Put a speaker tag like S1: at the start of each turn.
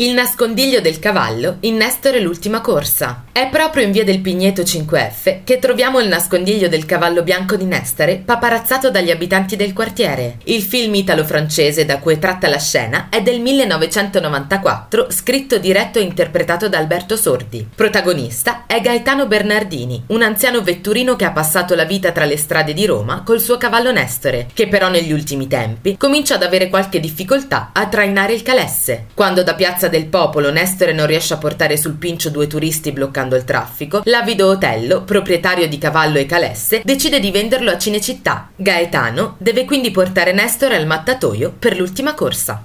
S1: Il nascondiglio del cavallo in Nestore l'ultima corsa. È proprio in via del Pigneto 5F che troviamo il nascondiglio del cavallo bianco di Nestore paparazzato dagli abitanti del quartiere. Il film italo-francese da cui è tratta la scena è del 1994, scritto, diretto e interpretato da Alberto Sordi. Protagonista è Gaetano Bernardini, un anziano vetturino che ha passato la vita tra le strade di Roma col suo cavallo Nestore, che però negli ultimi tempi comincia ad avere qualche difficoltà a trainare il calesse. Quando da piazza del Popolo Nestore non riesce a portare sul pincio due turisti bloccando il traffico, l'avido Otello, proprietario di cavallo e calesse, decide di venderlo a Cinecittà. Gaetano deve quindi portare Nestore al mattatoio per l'ultima corsa.